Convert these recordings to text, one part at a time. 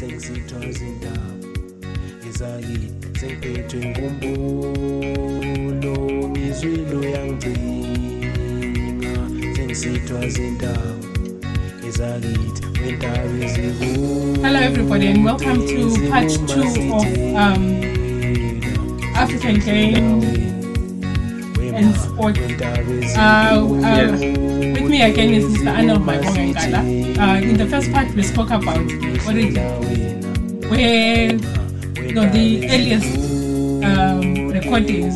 sengizithwa zindaba ezakithi sengiphethwe ngumbulo ngizwile uyangigcina sengizithwa zindaba ezakithi wentaba ezikude Hello, everybody, and welcome to part two of um, African Game and Sport. Uh, uh, with me again is Mr. Arnold Maibongengala. Uh, in the first part, we spoke about is where you know, the earliest um, recordings,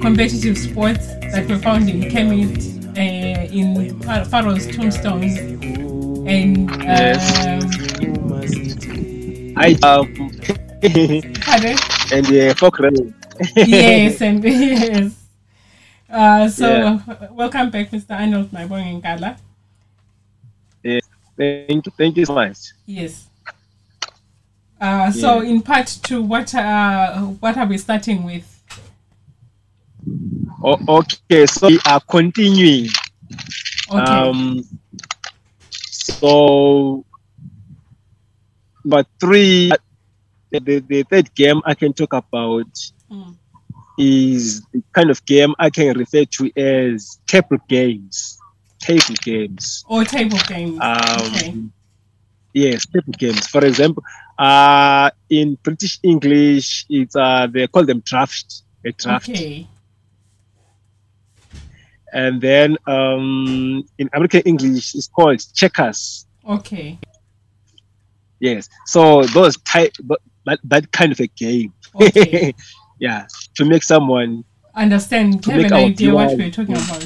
competitive sports that were found in Kemet, uh, in Phar- Pharaoh's tombstones, and um, I um and uh, folk running. yes, and yes. Uh, so, Yeah. welcome back, Mr. Arnold Maibongengala. Thank you, thank you so much. Yes. Uh, so, Yeah. in part two, what uh, what are we starting with? O- okay, so we are continuing. Okay. Um, so, but three, the, the, the third game I can talk about Mm. Is the kind of game I can refer to as table games. Table games. Or table games. Um, okay. Yes, table games. For example, uh, in British English, it's uh, they call them draft. A draft. Okay. And then um, in American English, it's called checkers. Okay. Yes. So those type, but that, that kind of a game. Okay. yeah, to make someone Understand. To Have an idea what we're talking about.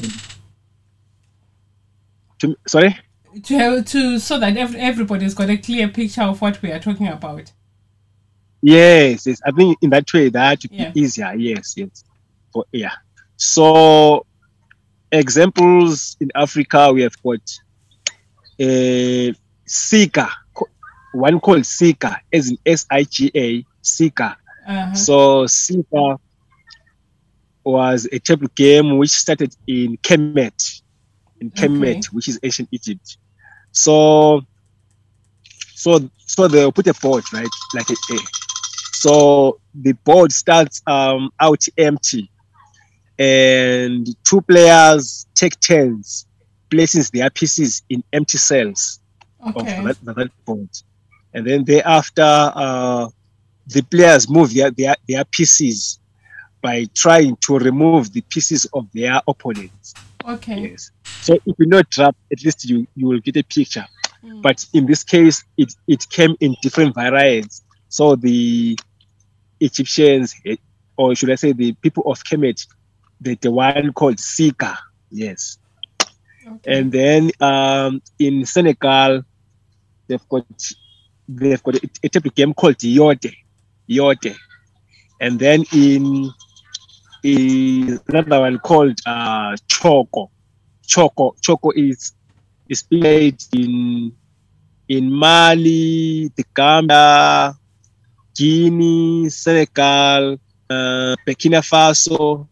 to sorry. To have to so that ev- everybody's got a clear picture of what we are talking about. Yes, yes. I think in that way that would Yeah. be easier. Yes, yes. For, yeah. So examples in Africa, we have got a Siga, one called Siga, as in S I G A, Siga. Uh-huh. So Siga was a table game which started in Kemet, in Kemet, Okay. which is ancient Egypt. So, so, so they'll put a board, right, like a, a so the board starts um, out empty, and two players take turns placing their pieces in empty cells okay. of that, that board. And then thereafter, uh, the players move their, their, their pieces by trying to remove the pieces of their opponents. Okay. Yes. So if you know trap, at least you, you will get a picture. Mm. But in this case, it, it came in different variants. So the Egyptians, eh, or should I say the people of Kemet, the, the one called Siga. Yes. okay. And then um, in Senegal, they've got they've got a, a type of game called Yote, Yote. And then in in another one called uh, Choko, Choko, Choko is is played in in Mali, the Gambia, Guinea, Senegal, uh, Burkina Faso,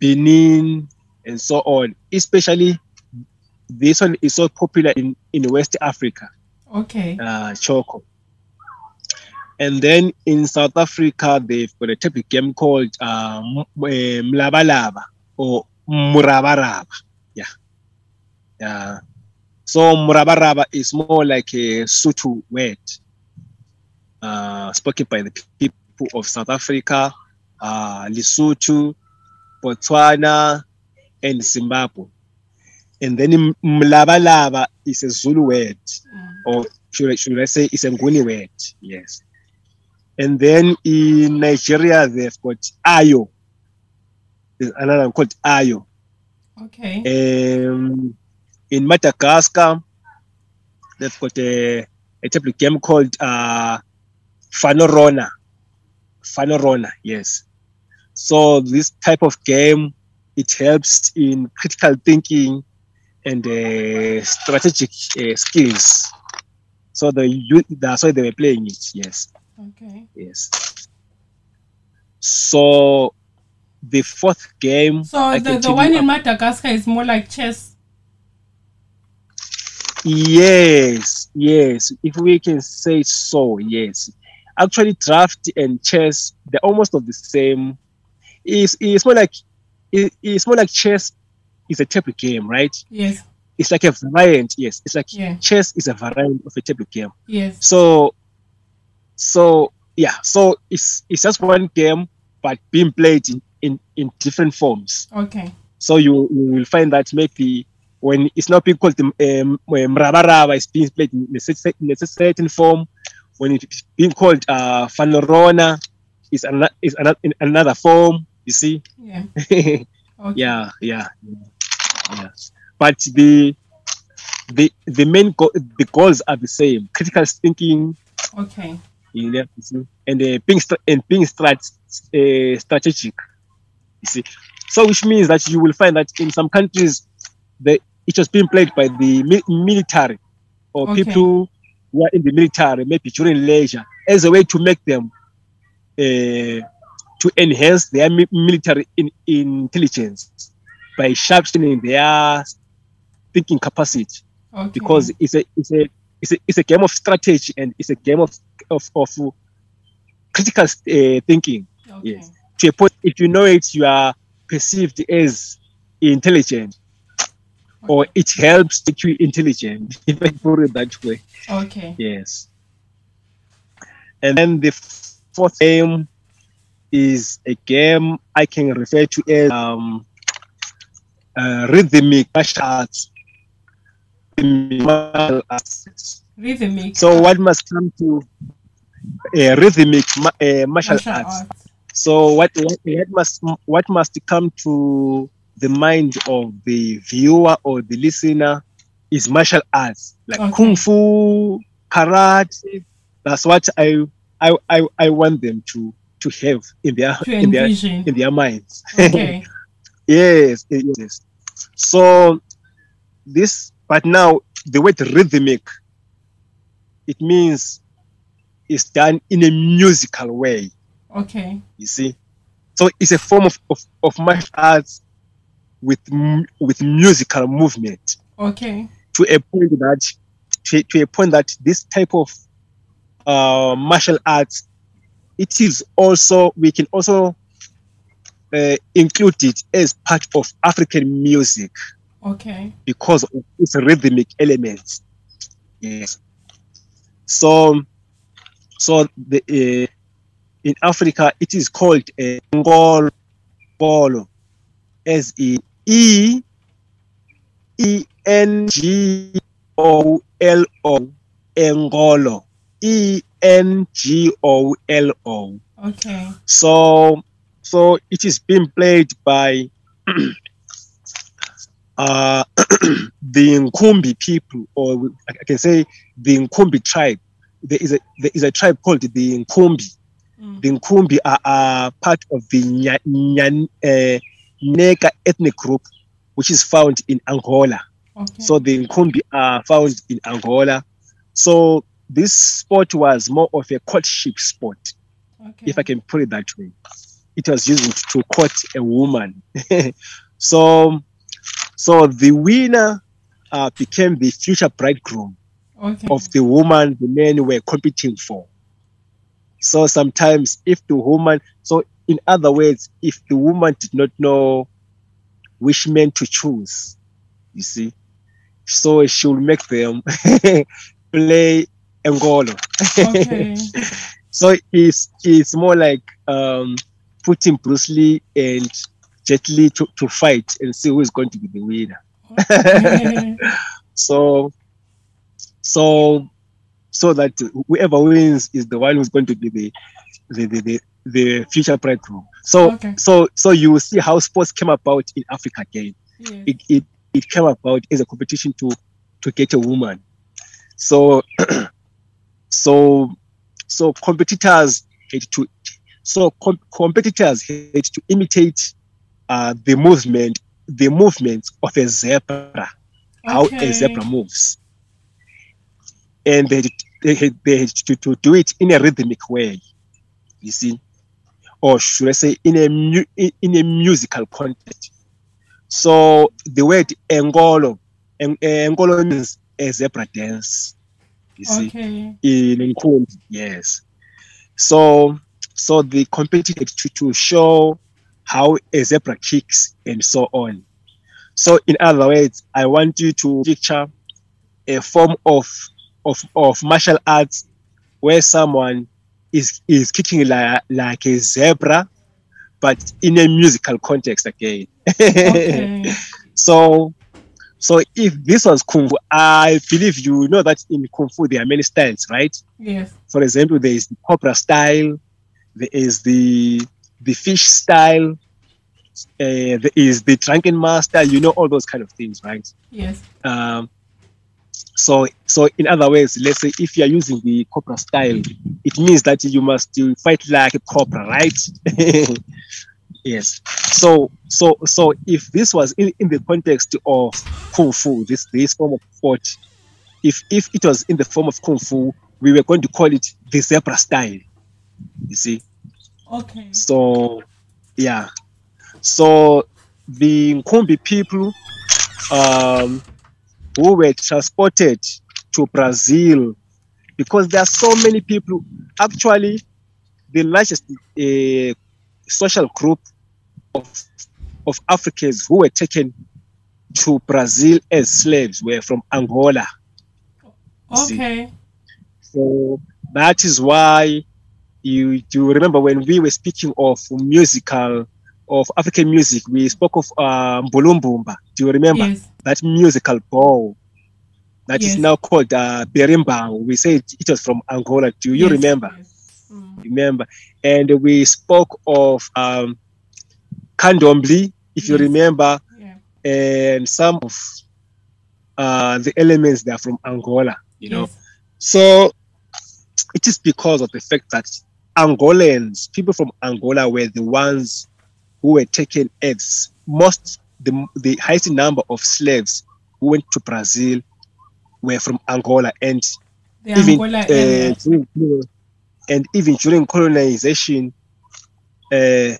Benin, and so on. Especially this one is so popular in, in West Africa, okay. uh, Choko. And then in South Africa, they've got a type of game called uh, eh, Mlabalaba or Murabaraba. Yeah. Yeah. So Murabaraba is more like a Sotho word uh, spoken by the people of South Africa, uh, Lesotho, Botswana, and Zimbabwe. And then Mlabalaba is a Zulu word Mm. or should I, should I say it's a Nguni word? Yes. And then in Nigeria, they've got Ayo. There's another one called Ayo. Okay. Um, in Madagascar, they've got a, a type of game called uh, Fanorona. Fanorona, yes. So this type of game, it helps in critical thinking and uh, strategic uh, skills. So the that's why they were playing it. Yes, Okay. yes. So the fourth game. So I the, the one in Madagascar is more like chess. Yes, yes, if we can say so, yes. Actually, draft and chess they're almost of the same. It's, it's more like it- it's more like chess is a table game, right? Yes. It's like a variant. Yes, it's like Yeah. chess is a variant of a table game. Yes. So, so yeah, so it's it's just one game, but being played in in, in different forms. Okay. So you, you will find that maybe when it's not being called um, um, Mrabaraba, it's being played in a, in a certain form. When it's being called uh, Fanorona, it's, another, it's another, in another form. You see? Yeah. yeah, Okay. yeah, yeah, yeah. But the the the main go- the goals are the same: critical thinking, Okay. You know, you see, and uh, being stra- and being strat- uh, strategic. You see, so which means that you will find that in some countries, the it was being played by the mi- military or Okay. people who are in the military, maybe during leisure, as a way to make them uh, to enhance their mi- military in- intelligence by sharpening their thinking capacity Okay. because it's a it's a it's a it's a game of strategy and it's a game of of, of critical uh, thinking. okay. yes. To a point, if you know it, you are perceived as intelligent, or it helps to you intelligent. If I put it that way, Okay. yes. And then the fourth game is a game I can refer to as um, uh, rhythmic. Martial arts. Rhythmic. So what must come to a rhythmic ma- uh, martial, martial arts? arts. So what, what what must what must come to the mind of the viewer or the listener is martial arts like Okay. kung fu, karate. That's what I I, I, I want them to to have in their To in their in their minds. Okay. Yes, yes. So this, but now the word rhythmic, it means it's done in a musical way. Okay. You see, so it's a form of of, of martial arts with with musical movement Okay. to a point that to, to a point that this type of uh, martial arts it is also we can also uh, include it as part of African music Okay. because of its rhythmic elements. Yes. So, so the uh, in Africa it is called uh, ngolo, ngolo, as in E E N G O L O, ngolo, E N G O L O. Okay. So, so it is being played by uh, the Nkumbi people, or I can say the Nkumbi tribe. There is a there is a tribe called the Nkumbi. Mm. The Nkumbi are, are part of the Nya, Nyan, uh, Neka ethnic group, which is found in Angola. Okay. So the Nkumbi are found in Angola. So this sport was more of a courtship sport okay. if I can put it that way. It was used to court a woman. so, so the winner uh, became the future bridegroom okay. of the woman the men were competing for. So sometimes, if the woman, so in other words, if the woman did not know which men to choose, you see, so she will make them play Engolo. okay. So it's it's more like um, putting Bruce Lee and Jet Li to, to fight and see who is going to be the winner. okay. So so so that whoever wins is the one who's going to be the the the, the, the future bridegroom. So Okay. so so you will see how sports came about in Africa again. It, it it came about as a competition to to get a woman. So so so competitors had to so com- competitors had to imitate uh, the movement the movements of a zebra how a zebra moves and they had, they they to, to do it in a rhythmic way you see or should i say in a mu- in, a musical context so the word engolo en- engolo means a zebra dance You see, Okay. in Nkumbi, yes. So, so they competed to, to show how a zebra kicks and so on. So, in other words, I want you to picture a form of of, of martial arts where someone is is kicking like, like a zebra, but in a musical context again. Okay. so, so if this was kung fu, I believe you know that in kung fu there are many styles, right? yes. For example, there is the cobra style, there is the the fish style, uh, there is the drunken master. You know all those kind of things, right? Yes. Um, so, so in other words, let's say if you are using the cobra style, it means that you must fight like a cobra, right? yes. So, so, so if this was in, in the context of kung fu, this this form of sport, if if it was in the form of kung fu, we were going to call it the zebra style. You see. Okay. So, yeah. So the Nkumbi people um, who were transported to Brazil because there are so many people. Actually, the largest uh, social group of, of Africans who were taken to Brazil as slaves were from Angola. see. Okay. So that is why you you remember when we were speaking of musical of African music, we spoke of uh, Mbulumbumba. Do you remember Yes. That musical ball that is Yes. now called uh, Berimbau? We say it was from Angola. Do you yes, remember? yes. Mm. Remember, and we spoke of um, Candomblé, if you remember, Yeah. and some of uh, the elements that are from Angola. You know, so it is because of the fact that Angolans, people from Angola, were the ones who were taken as most the, the highest number of slaves who went to Brazil were from Angola, and The even Angola uh, during, and even during colonization, uh,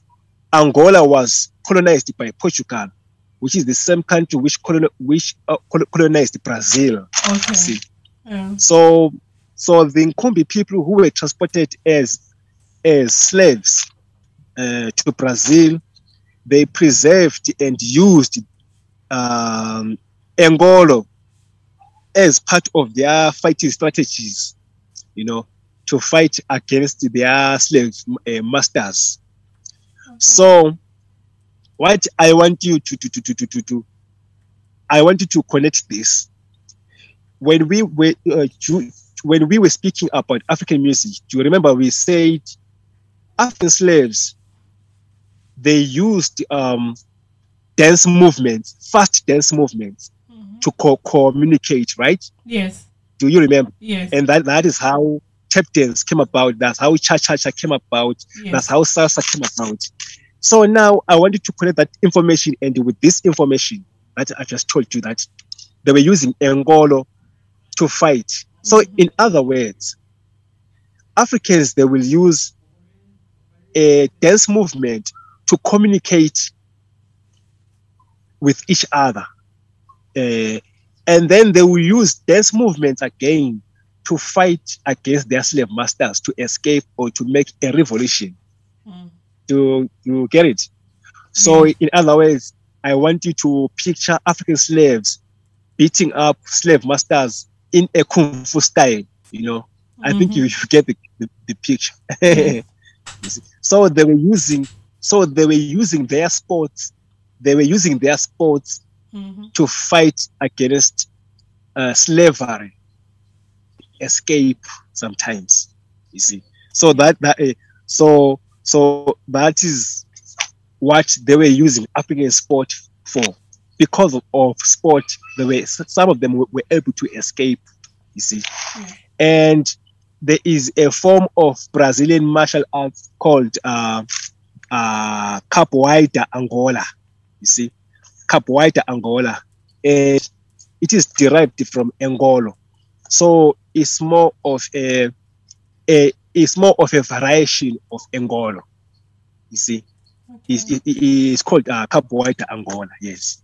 Angola was colonized by Portugal, which is the same country which colon, which uh, colonized Brazil. Okay. See. Yeah. So, so the Nkumbi people who were transported as as slaves uh, to Brazil, they preserved and used um, Engolo as part of their fighting strategies. You know, to fight against their slave uh, masters. So, what I want you to to to to to to, to I want you to connect this when we were uh, when we were speaking about African music, do you remember we said African slaves they used um, dance movements, fast dance movements Mhm. to co- communicate, right? Yes. Do you remember? Yes. And that, that is how tap dance came about. That's how cha cha cha came about. yes. That's how salsa came about. So now I wanted to connect that information, and with this information that I just told you that they were using Engolo to fight. So, Mhm. in other words, Africans they will use a dance movement to communicate with each other, Uh, and then they will use dance movements again to fight against their slave masters to escape or to make a revolution. Mm. to you get it? So in other words i want you to picture african slaves beating up slave masters in a kung fu style you know? I think you, you get the, the, the picture. So they were using so they were using their sports they were using their sports Mhm. to fight against uh, slavery escape sometimes you see. So that that uh, so so that is what they were using african sport for. Because of, of sport they were some of them were, were able to escape you see. And there is a form of brazilian martial arts called uh, uh, capoeira angola you see. Capoeira angola. And it is derived from engolo. So it's more of a, a it's more of a variation of engolo you see. It's, Okay. it- it- it's called uh, capoeira angola yes.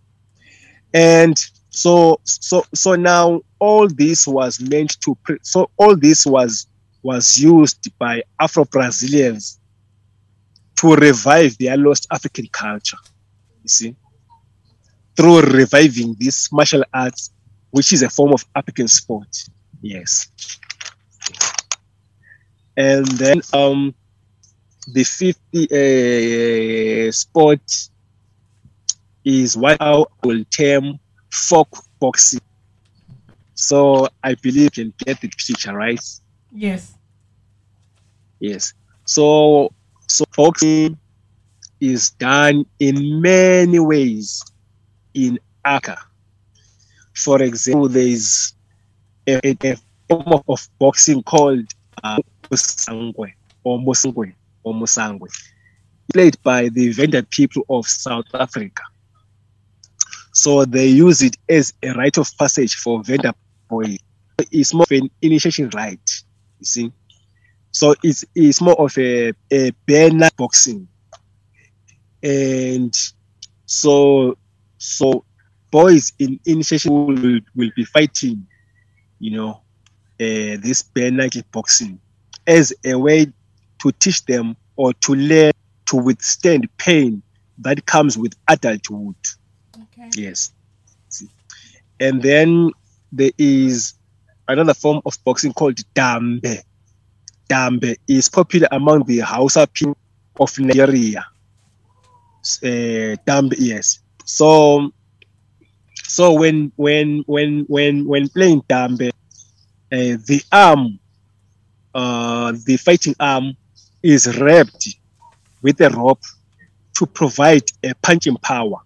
And So so so now all this was meant to pre- so all this was was used by Afro Brazilians to revive their lost African culture. You see, through reviving this martial arts, which is a form of African sport. Yes. And then um, the 50 uh, sport is what I will term folk boxing. So I believe you can get the picture, right? Yes. Yes. So so boxing is done in many ways in Aka. For example, there is a, a, form of boxing called uh, or Musangwe or Musangwe, played by the Venda people of South Africa. So they use it as a rite of passage for Venda boys. It's more of an initiation rite, you see. So it's it's more of a, a banner boxing. And so so boys in initiation will, will be fighting, you know, uh, this bare naked boxing as a way to teach them or to learn to withstand pain that comes with adulthood. Okay. Yes. And then there is another form of boxing called Dambe. Dambe is popular among the Hausa people of Nigeria. Uh, Dambe, yes. So, so when when when when when playing Dambe, uh, the arm, uh, the fighting arm, is wrapped with a rope to provide a punching power.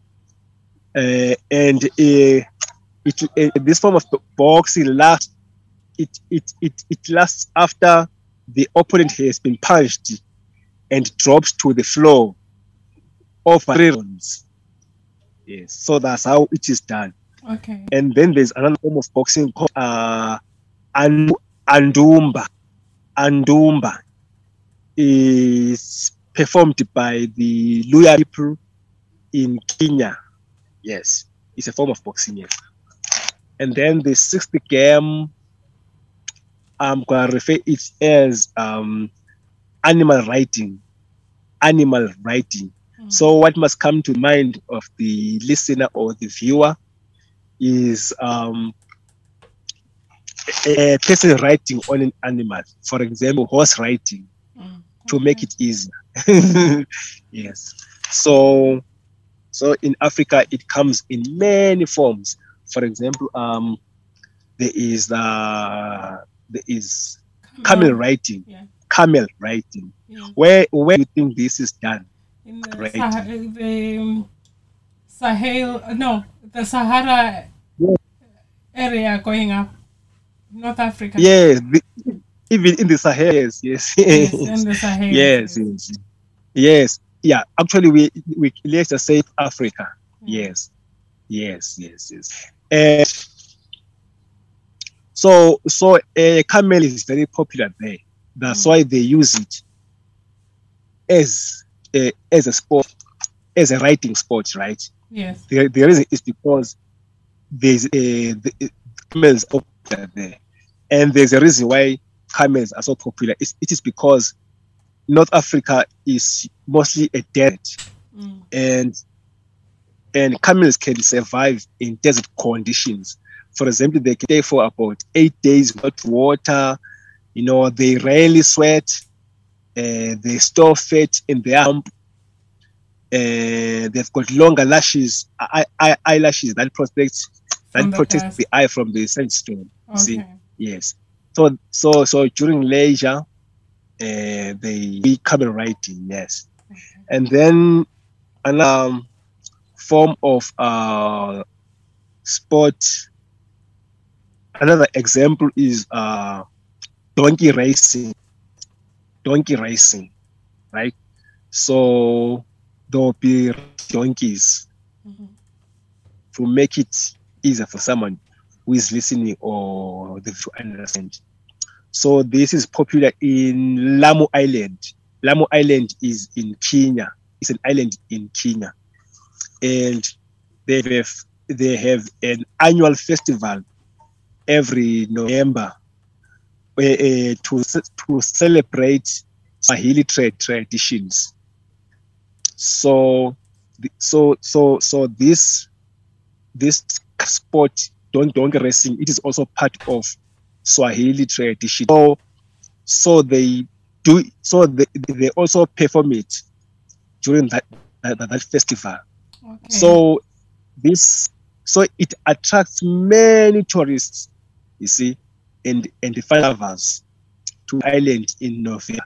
Uh, and uh, it, this form of boxing lasts it, it, it, it lasts after the opponent has been punched and drops to the floor of three rounds. Yes, so that's how it is done. Okay. And then there's another form of boxing called uh, and, Andumba. Andumba is performed by the Luhya people in Kenya. Yes, it's a form of boxing. Yes. And then the sixth game, I'm going to refer it as um, animal writing. Animal writing. Mm. So, what must come to mind of the listener or the viewer is um, a person writing on an animal. For example, horse writing, Mm. to make it easier. yes. So, so in Africa, it comes in many forms. For example, um, there is uh, there is camel writing, Yeah. Camel writing. Yeah. Where where do you think this is done? In the. Sah- the um, Sahel, no, the Sahara Yeah. area going up, North Africa. Yes, the, even in the Sahel. Yes, yes, Yes, in the Sahel. yes, yes, yes. Yeah, actually, we we let's just say Africa. Yes, yes, yes, yes. And so, so a camel is very popular there. That's Mm. why they use it as a, as a sport, as a riding sport, right? Yes. The, the reason is because there's a the, camels popular there, and there's a reason why camels are so popular. It's, it is because North Africa is mostly a desert Mm. and and camels can survive in desert conditions. For example, they can stay for about eight days without water. You know, they rarely sweat. Uh, they store fat in their hump. Uh, they've got longer lashes, eye, eye, eyelashes that protect that From the protect past. the eye from the sunstorm. See? Yes. So so so during leisure, uh, they be camel riding. Yes okay. and then another um, form of uh, sport. Another example is uh, donkey racing. Donkey racing, right? So there'll be donkeys Mhm. to make it easier for someone who is listening or to understand. So this is popular in Lamu Island. Lamu Island is in Kenya. It's an island in Kenya, and they have they have an annual festival every November uh, uh, to to celebrate Swahili trade traditions. So, so, so, so this this sport, don donkey racing, it is also part of Swahili tradition. So, so they do. So they, they also perform it during that that, that festival. Okay. So this so it attracts many tourists, you see, and and the us to island in November.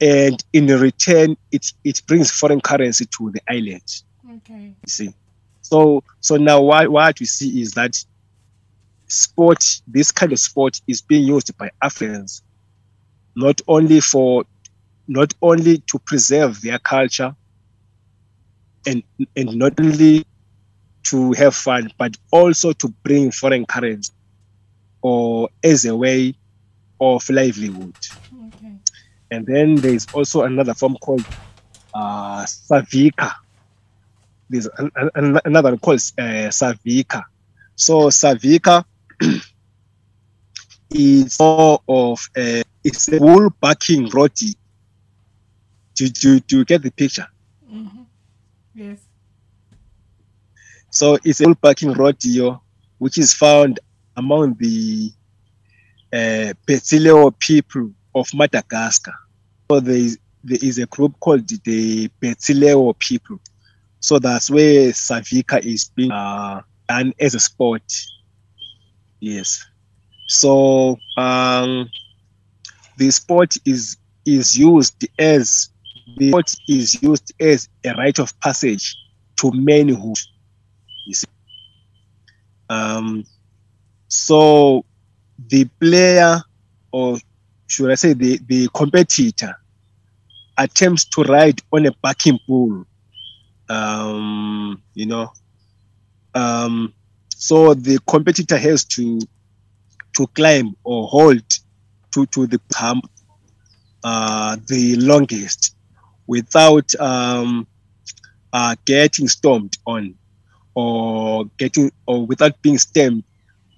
And in return, it it brings foreign currency to the island. okay. You see, so so now what what we see is that sport, this kind of sport, is being used by Africans, not only for not only to preserve their culture and and not only to have fun, but also to bring foreign currency or as a way of livelihood. Okay. And then there's also another form called uh, Savika. There's an, an- another called uh, Savika. So Savika is more of a, it's a bull backing roti. Do, do, do you get the picture? hmm Yes. So it's a bull backing rodeo, which is found among the uh, Betsileo people of Madagascar. So there is, there is a group called the Betsileo people. So that's where Savika is being uh, done as a sport. Yes. So um, the sport is is used as the sport is used as a rite of passage to manhood. You see. Um, so the player, or should I say the, the competitor, attempts to ride on a backing bull. Um, you know, um, so the competitor has to to climb or hold to, to the pump uh, the longest without um, uh, getting stomped on or getting or without being stabbed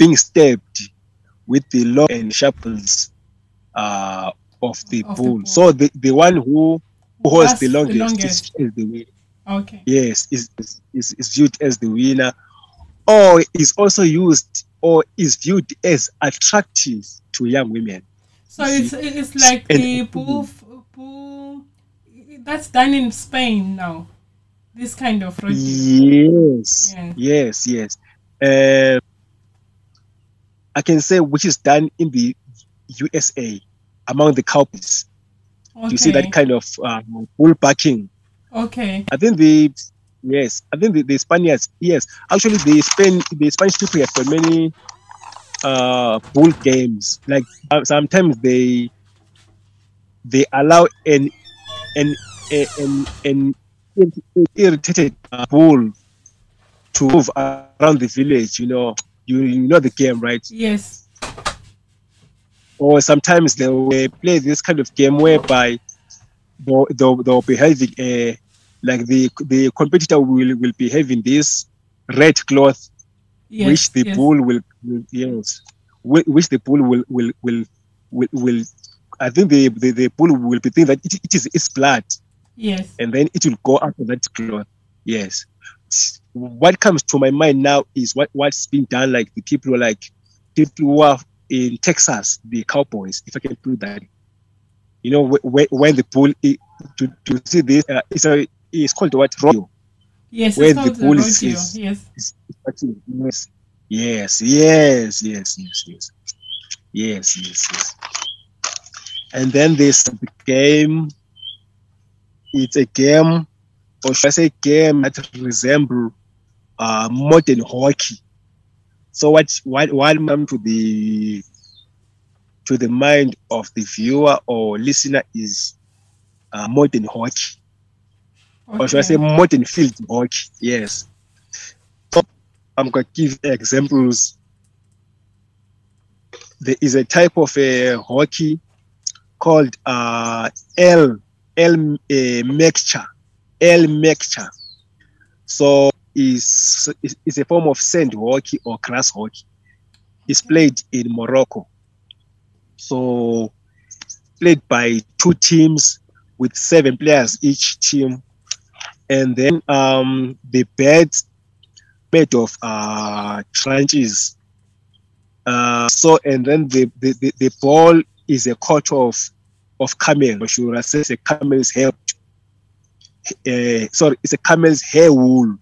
being stabbed with the long and sharples uh, of the Of the bull. bull. So the, the one who, who holds the the longest, longest. Is, is the winner. Okay. Yes, is, is, is, is viewed as the winner, or is also used or is viewed as attractive to young women. So it's it's like And- the bull, bull. That's done in Spain now. This kind of rodeo. Yes, Yeah. yes, yes. Uh, I can say which is done in the USA among the cowboys. Okay. You see that kind of uh, bull backing. Okay. I think the yes, I think the, the Spaniards yes. Actually, the Spain the Spanish people have many uh, bull games. Like uh, sometimes they they allow an an an, an, an irritated uh, bull to move around the village. You know, you, you know the game, right? Yes. or sometimes they will play this kind of game whereby they'll, they'll, they'll be having a like the the competitor will, will be having this red cloth Yes. which the yes. bull will, will yes which the bull will will will will, will I think the, the, the bull will be thinking that it, it is its blood Yes. and then it will go after that cloth. Yes. What comes to my mind now is what, what's being done, like the people like people who are in Texas, the cowboys, if I can put that. You know, wh- wh- when the i- to, to see this, uh, it's a it's called what rodeo. Yes. Where It's the bull is- is- Yes. It's actually- Yes, yes, yes, yes, yes, yes, yes, yes, yes. And then the game. It's a game, or should I say, game that resemble uh, modern hockey. So what what what come to the to the mind of the viewer or listener is uh, modern hockey or should I say Okay. modern field hockey? Yes. So I'm going to give examples. There is a type of a hockey called uh, L L uh, mixture, El Makcha. So is, is is a form of sand hockey or grass hockey. It's played in Morocco. So played by two teams with seven players each team, and then um, the beds made of uh, trenches. Uh, so and then the, the, the, ball is a coat of of camel, or should I say, a camel's hair. Uh, sorry, it's a camel's hair wool,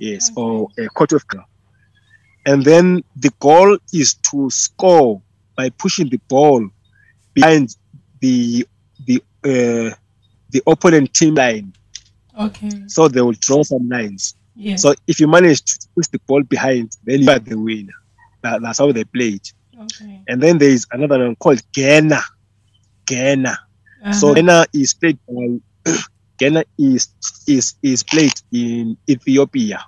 yes, or a coat of. And then the goal is to score by pushing the ball behind the the uh, the opponent team line. Okay. So they will draw some lines. Yes. So if you manage to push the ball behind, then you are the winner. That, that's how they play it. okay. And then there is another one called Gena. Gena. So Uh-huh. Gena is played by Gena is is is played in Ethiopia.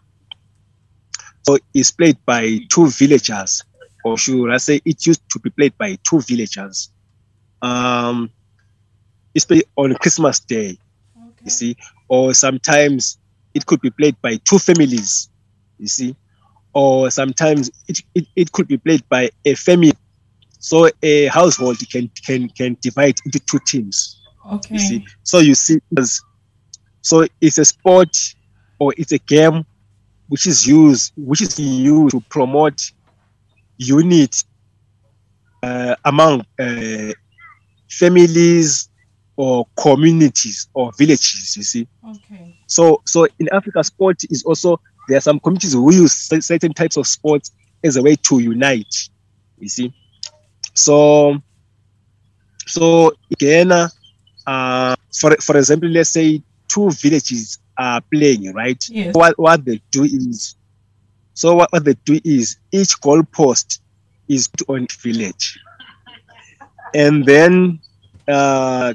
So it's played by two villagers, or should I say it used to be played by two villagers. Um it's played on Christmas Day, okay. you see, or sometimes it could be played by two families, you see, or sometimes it, it, it could be played by a family. So a household can can can divide into two teams. Okay. You see, so you see, as- so it's a sport or it's a game which is used which is used to promote unity uh, among uh, families or communities or villages. You see, Okay. so so in Africa, sport is also there are some communities who use certain types of sports as a way to unite. You see, so so Gena, uh, for for example, let's say two villages are playing, right? Yes. What what they do is, so what, what they do is each goalpost is on each village, and then uh,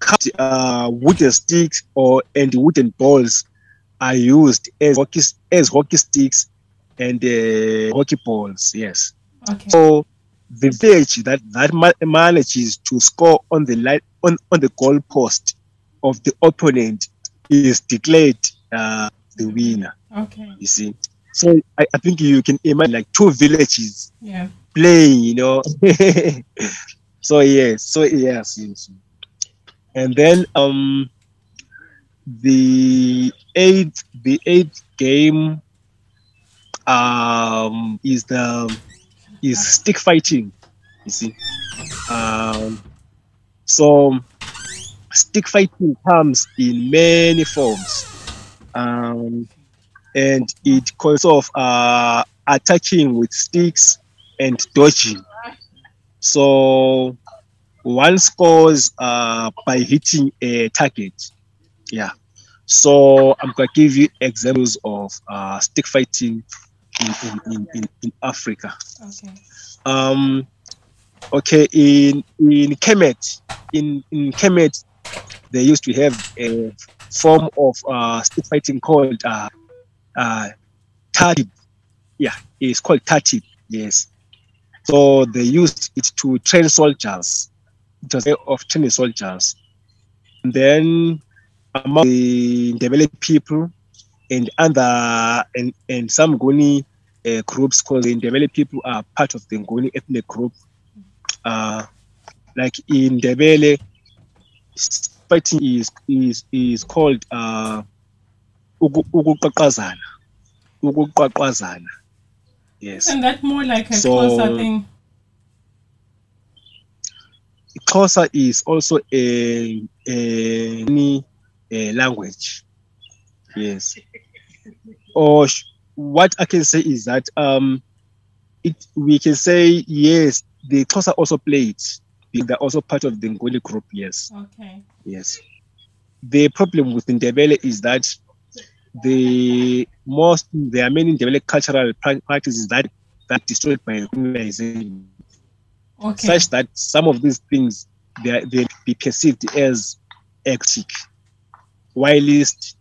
cut, uh, wooden sticks or and wooden balls are used as hockey as hockey sticks and uh, hockey balls. Yes. Okay. So the village that that manages to score on the line on, on the goal post of the opponent is declared uh, the winner. Okay. You see. So I, I think you can imagine like two villages Yeah. playing, you know. so yes, so yes, yes. And then um the eighth the eighth game um is the is stick fighting, you see. Um so stick fighting comes in many forms. Um and it consists of uh attacking with sticks and dodging. So one scores uh, by hitting a target. Yeah. So I'm going to give you examples of uh, stick fighting in, in, in, in, in Africa. Okay. Um, okay, in in Kemet, in in Kemet, they used to have a form of uh, stick fighting called uh, uh. Yeah, it's called Tahtib. Yes. So they used it to train soldiers. It was a way of training soldiers. And then among the Ndebele people and other and, and some Nguni uh, groups, because the Ndebele people are part of the Nguni ethnic group. Uh, like in Ndebele, fighting is is is called uh, uku- ukuqaqazana. Ukuqaqazana. Yes. Isn't that more like a So- closer thing? Xhosa is also a, a, uh, language. Yes. Or sh- what I can say is that um, it we can say yes, the Xhosa also play it. They're also part of the Nguni group. Yes, Okay. yes. The problem with Ndebele is that the most there are many Ndebele cultural practices that that destroyed by colonization Okay. such that some of these things they are- they be perceived as exotic, whilst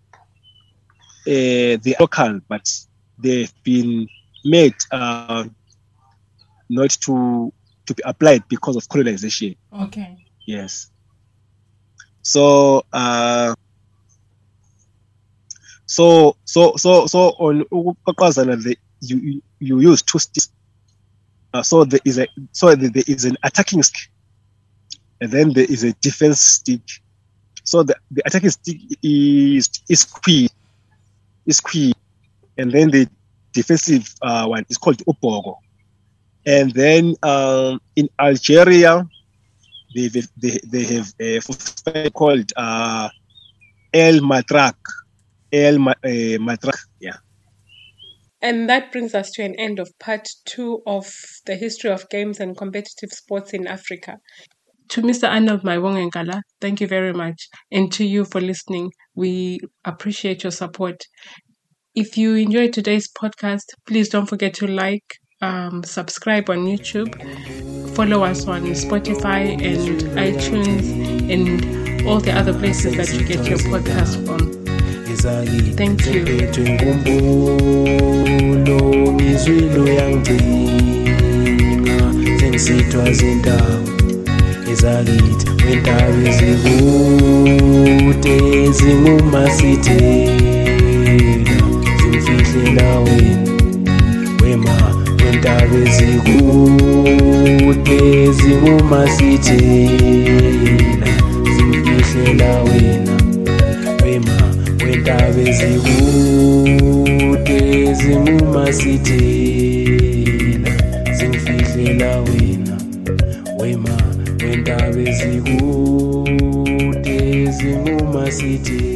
uh, they are local, but they've been made uh, not to to be applied because of colonization. Okay. Yes. So uh, so so so so on the you you- you use two sticks uh, so there is a so there is an attacking stick and then there is a defense stick so the, the attacking stick is is key is key and then the defensive uh, one is called ubogo and then um, in algeria they they, they, have a football called uh, el matrak el uh, matrak yeah And that brings us to an end of part two of the history of games and competitive sports in Africa. To Mr. Arnold Maiwongengala, thank you very much. And to you for listening, we appreciate your support. If you enjoyed today's podcast, please don't forget to like, um, subscribe on YouTube, follow us on Spotify and iTunes and all the other places that you get your podcast from. Thank you. izintaba ezikude zinguma sithena zingihlela wena wema wentaba ezikude zinguma sithena zingifihlela wena wema wentaba ezikude zinguma sithena